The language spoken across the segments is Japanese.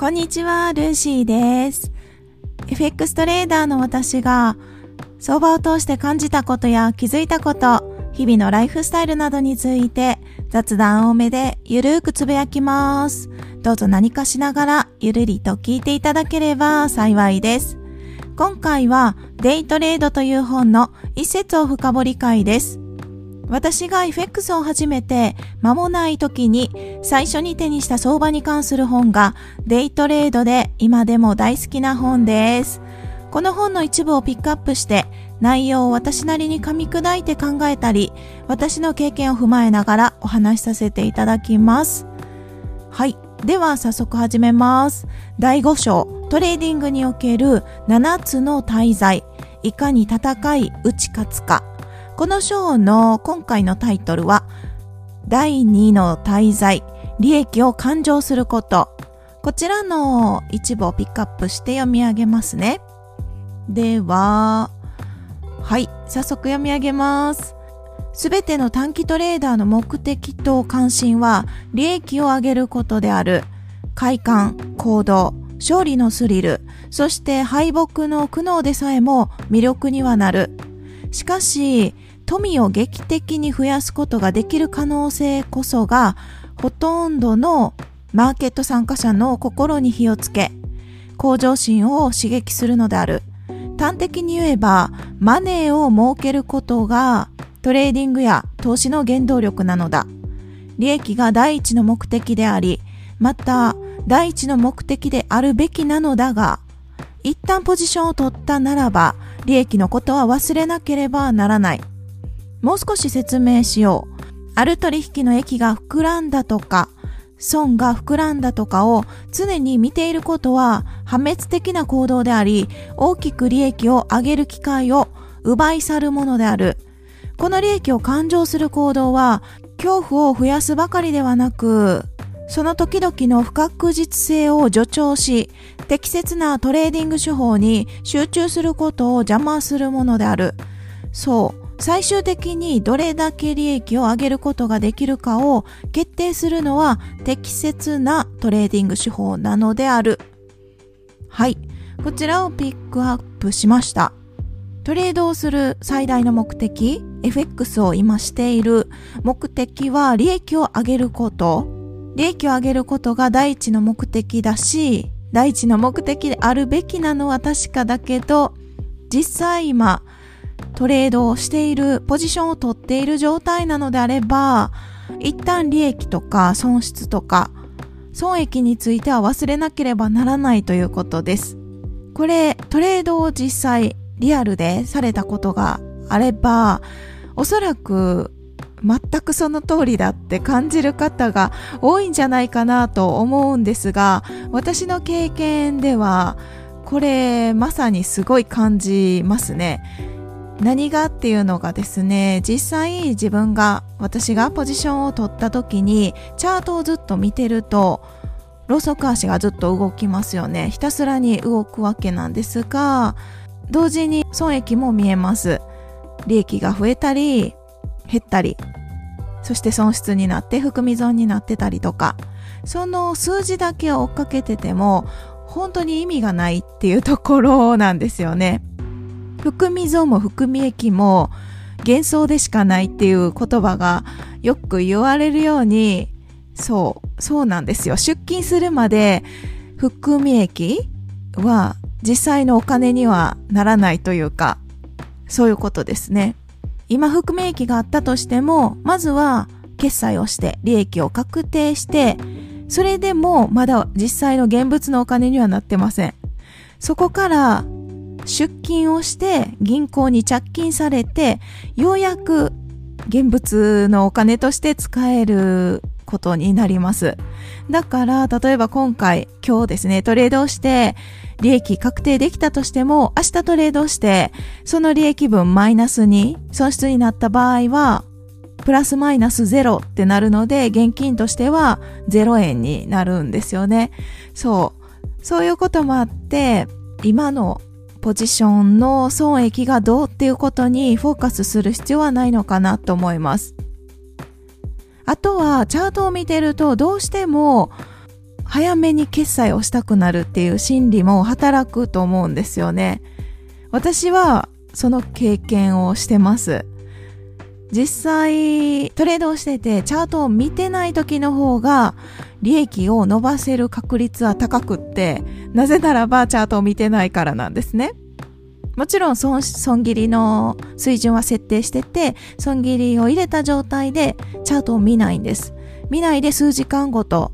こんにちは、ルーシーです。FX トレーダーの私が相場を通して感じたことや気づいたこと、日々のライフスタイルなどについて雑談多めでゆるーくつぶやきます。どうぞ何かしながらゆるりと聞いていただければ幸いです。今回はデイトレードという本の一節を深掘り会です。私が FX を始めて間もない時に最初に手にした相場に関する本がデイトレードで今でも大好きな本です。この本の一部をピックアップして内容を私なりに噛み砕いて考えたり私の経験を踏まえながらお話しさせていただきます。はい。では早速始めます。第5章トレーディングにおける7つの大罪いかに戦い打ち勝つかこの章の今回のタイトルは、第2の滞在、利益を勘定すること。こちらの一部をピックアップして読み上げますね。では、はい、早速読み上げます。すべての短期トレーダーの目的と関心は、利益を上げることである。快感、行動、勝利のスリル、そして敗北の苦悩でさえも魅力にはなる。しかし、富を劇的に増やすことができる可能性こそがほとんどのマーケット参加者の心に火をつけ向上心を刺激するのである。端的に言えばマネーを儲けることがトレーディングや投資の原動力なのだ。利益が第一の目的でありまた第一の目的であるべきなのだが一旦ポジションを取ったならば利益のことは忘れなければならない。もう少し説明しよう。ある取引の益が膨らんだとか、損が膨らんだとかを常に見ていることは破滅的な行動であり、大きく利益を上げる機会を奪い去るものである。この利益を勘定する行動は、恐怖を増やすばかりではなく、その時々の不確実性を助長し、適切なトレーディング手法に集中することを邪魔するものである。そう。最終的にどれだけ利益を上げることができるかを決定するのは適切なトレーディング手法なのである。はい。こちらをピックアップしました。トレードをする最大の目的、FX を今している目的は利益を上げること。利益を上げることが第一の目的だし、第一の目的であるべきなのは確かだけど、実際今、トレードをしている、ポジションを取っている状態なのであれば、一旦利益とか損失とか、損益については忘れなければならないということです。これ、トレードを実際リアルでされたことがあれば、おそらく全くその通りだって感じる方が多いんじゃないかなと思うんですが、私の経験では、これまさにすごい感じますね。何がっていうのがですね実際自分が私がポジションを取った時にチャートをずっと見てるとローソク足がずっと動きますよね。ひたすらに動くわけなんですが同時に損益も見えます。利益が増えたり減ったりそして損失になって含み損になってたりとかその数字だけを追っかけてても本当に意味がないっていうところなんですよね。含み損も含み益も幻想でしかないっていう言葉がよく言われるように、そう、そうなんですよ。出勤するまで含み益は実際のお金にはならないというか、そういうことですね。今含み益があったとしても、まずは決済をして利益を確定して、それでもまだ実際の現物のお金にはなってません。そこから出金をして銀行に着金されて、ようやく現物のお金として使えることになります。だから、例えば今回、今日ですね、トレードをして、利益確定できたとしても、明日トレードして、その利益分マイナスに、損失になった場合は、プラスマイナスゼロってなるので、現金としては0円になるんですよね。そう。そういうこともあって、今のポジションの損益がどうっていうことにフォーカスする必要はないのかなと思います。あとはチャートを見てるとどうしても早めに決済をしたくなるっていう心理も働くと思うんですよね。私はその経験をしてます。実際トレードをしててチャートを見てない時の方が利益を伸ばせる確率は高くってなぜならばチャートを見てないからなんですね。もちろん損損切りの水準は設定してて損切りを入れた状態でチャートを見ないんです。見ないで数時間ごと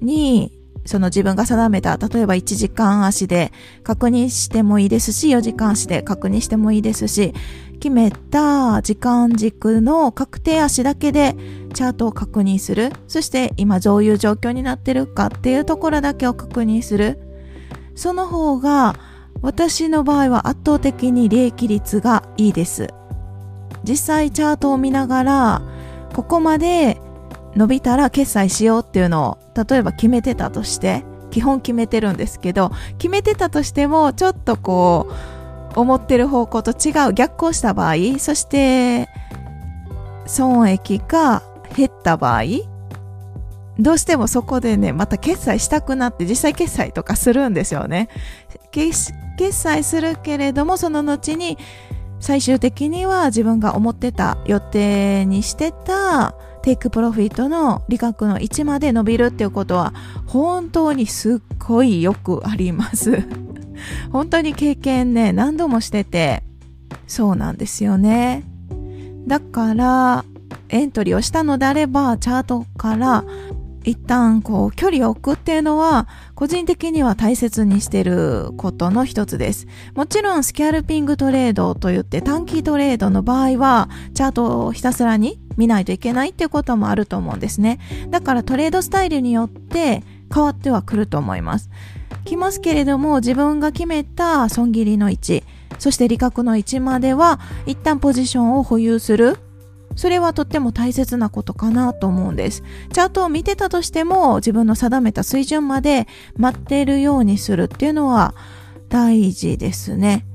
にその自分が定めた、例えば1時間足で確認してもいいですし、4時間足で確認してもいいですし、決めた時間軸の確定足だけでチャートを確認する。そして今どういう状況になってるかっていうところだけを確認する。その方が私の場合は圧倒的に利益率がいいです。実際チャートを見ながら、ここまで伸びたら決済しようっていうのを例えば決めてたとして基本決めてるんですけど決めてたとしてもちょっとこう思ってる方向と違う逆行した場合そして損益が減った場合どうしてもそこでねまた決済したくなって実際決済とかするんですよね。決済するけれどもその後に最終的には自分が思ってた予定にしてたテイクプロフィットの利確の1まで伸びるっていうことは本当にすっごいよくあります。本当に経験ね何度もしててそうなんですよねだからエントリーをしたのであればチャートから一旦こう距離を置くっていうのは個人的には大切にしてることの一つです。もちろんスキャルピングトレードといって短期トレードの場合はチャートをひたすらに見ないといけないっていうこともあると思うんですね。だからトレードスタイルによって変わってはくると思います。来ますけれども自分が決めた損切りの位置、そして利確の位置までは一旦ポジションを保有するそれはとっても大切なことかなと思うんです。チャートを見てたとしても自分の定めた水準まで待っているようにするっていうのは大事ですね。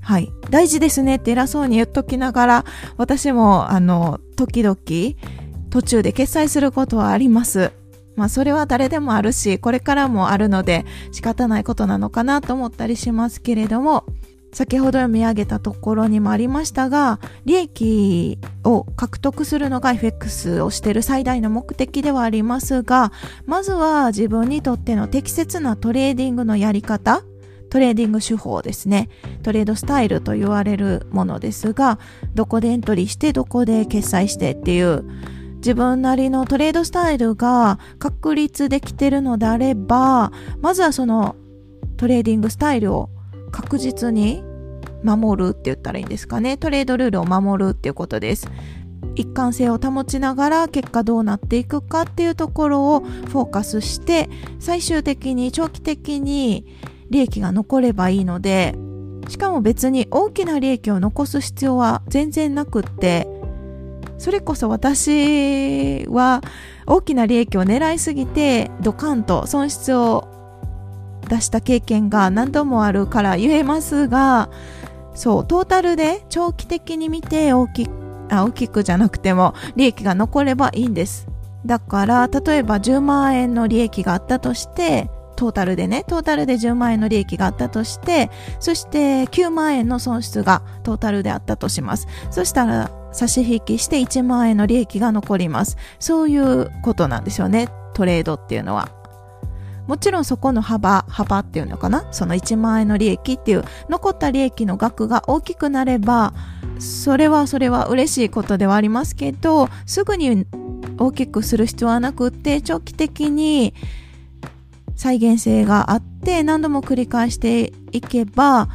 はい。大事ですねって偉そうに言っときながら、私もあの、時々途中で決済することはあります。まあそれは誰でもあるし、これからもあるので仕方ないことなのかなと思ったりしますけれども、先ほど読み上げたところにもありましたが、利益を獲得するのが FX をしている最大の目的ではありますが、まずは自分にとっての適切なトレーディングのやり方、トレーディング手法ですね。トレードスタイルと言われるものですが、どこでエントリーして、どこで決済してっていう、自分なりのトレードスタイルが確立できてるのであれば、まずはそのトレーディングスタイルを確実に守るって言ったらいいんですかね。トレードルールを守るっていうことです。一貫性を保ちながら結果どうなっていくかっていうところをフォーカスして最終的に長期的に利益が残ればいいのでしかも別に大きな利益を残す必要は全然なくってそれこそ私は大きな利益を狙いすぎてドカンと損失を出した経験が何度もあるから言えますがそうトータルで長期的に見て大きあ大きくじゃなくても利益が残ればいいんです。だから例えば10万円の利益があったとしてトータルでね、トータルで10万円の利益があったとして、そして9万円の損失がトータルであったとします。そしたら差し引きして1万円の利益が残ります。そういうことなんですよね、トレードっていうのは。もちろんそこの幅、幅っていうのかな？その1万円の利益っていう残った利益の額が大きくなれば、それはそれは嬉しいことではありますけど、すぐに大きくする必要はなくって、長期的に再現性があって何度も繰り返していけば、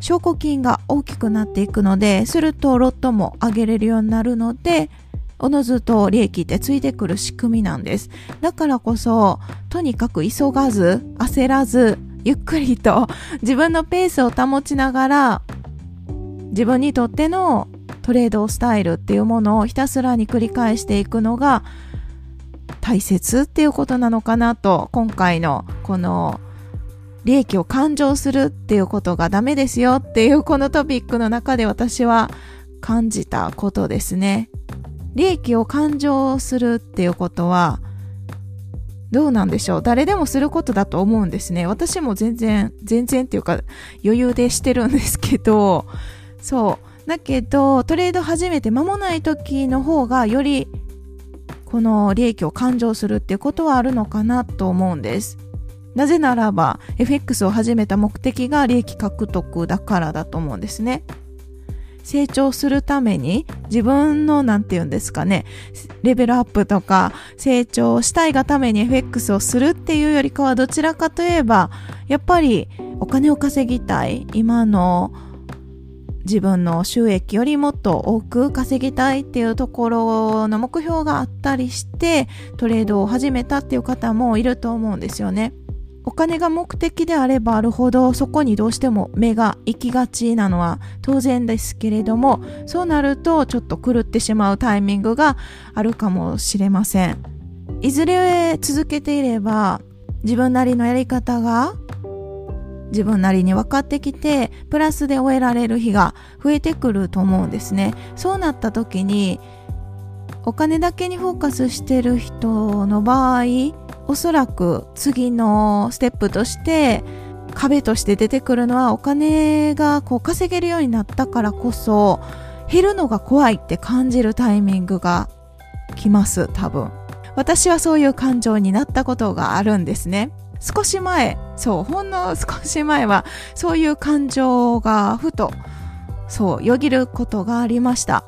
証拠金が大きくなっていくので、するとロットも上げれるようになるので、おのずと利益ってついてくる仕組みなんです。だからこそ、とにかく急がず、焦らず、ゆっくりと自分のペースを保ちながら、自分にとってのトレードスタイルっていうものをひたすらに繰り返していくのが大切っていうことなのかなと今回のこの利益を勘定するっていうことがダメですよっていうこのトピックの中で私は感じたことですね。利益を勘定するっていうことは、どうなんでしょう？誰でもすることだと思うんですね。私も全然、全然っていうか余裕でしてるんですけど、そう。だけど、トレード始めて間もない時の方がよりこの利益を勘定するっていうことはあるのかなと思うんです。なぜならば FX を始めた目的が利益獲得だからだと思うんですね。成長するために自分の何て言うんですかね、レベルアップとか成長したいがために FX をするっていうよりかはどちらかといえばやっぱりお金を稼ぎたい今の自分の収益よりもっと多く稼ぎたいっていうところの目標があったりしてトレードを始めたっていう方もいると思うんですよね。お金が目的であればあるほどそこにどうしても目が行きがちなのは当然ですけれどもそうなるとちょっと狂ってしまうタイミングがあるかもしれませんいずれ続けていれば自分なりのやり方が自分なりに分かってきてプラスで終えられる日が増えてくると思うんですね。そうなった時にお金だけにフォーカスしてる人の場合おそらく次のステップとして壁として出てくるのはお金がこう稼げるようになったからこそ減るのが怖いって感じるタイミングが来ます多分。私はそういう感情になったことがあるんですね。少し前そうほんの少し前はそういう感情がふとそうよぎることがありました。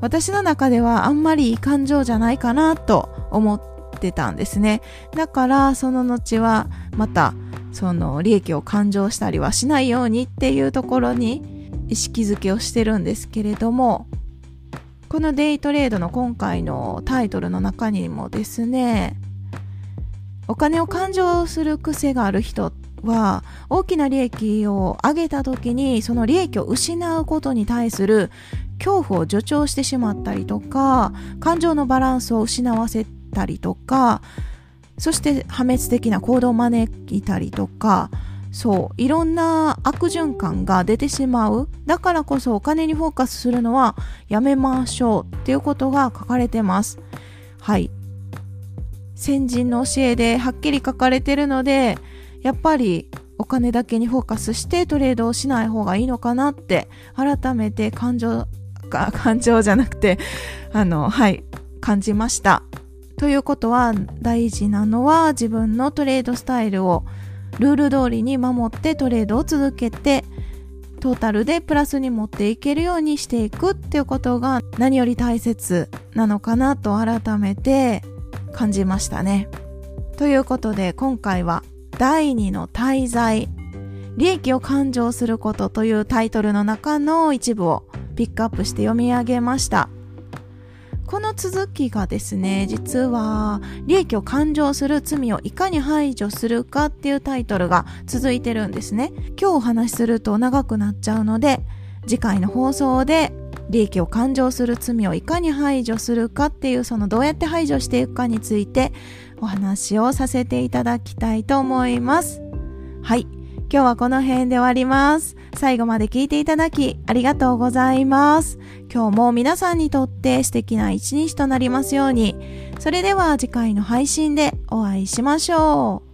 私の中ではあんまりいい感情じゃないかなと思ってたんですね。だからその後はまたその利益を勘定したりはしないようにっていうところに意識づけをしてるんですけれどもこのデイトレードの今回のタイトルの中にもですねお金を勘定する癖がある人は大きな利益を上げた時にその利益を失うことに対する恐怖を助長してしまったりとか感情のバランスを失わせたりとかそして破滅的な行動を招いたりとかそういろんな悪循環が出てしまう。だからこそお金にフォーカスするのはやめましょうっていうことが書かれてます。はい。先人の教えではっきり書かれてるのでやっぱりお金だけにフォーカスしてトレードをしない方がいいのかなって改めて感情が感情じゃなくてあのはい感じました。ということは大事なのは自分のトレードスタイルをルール通りに守ってトレードを続けてトータルでプラスに持っていけるようにしていくっていうことが何より大切なのかなと改めて感じましたね。ということで今回は第2の滞在利益を勘定することというタイトルの中の一部をピックアップして読み上げました。この続きがですね、実は利益を勘定する罪をいかに排除するかっていうタイトルが続いてるんですね。今日お話しすると長くなっちゃうので、次回の放送で利益を勘定する罪をいかに排除するかっていうそのどうやって排除していくかについてお話をさせていただきたいと思います。はい。今日はこの辺で終わります。最後まで聞いていただきありがとうございます。今日も皆さんにとって素敵な一日となりますように。それでは次回の配信でお会いしましょう。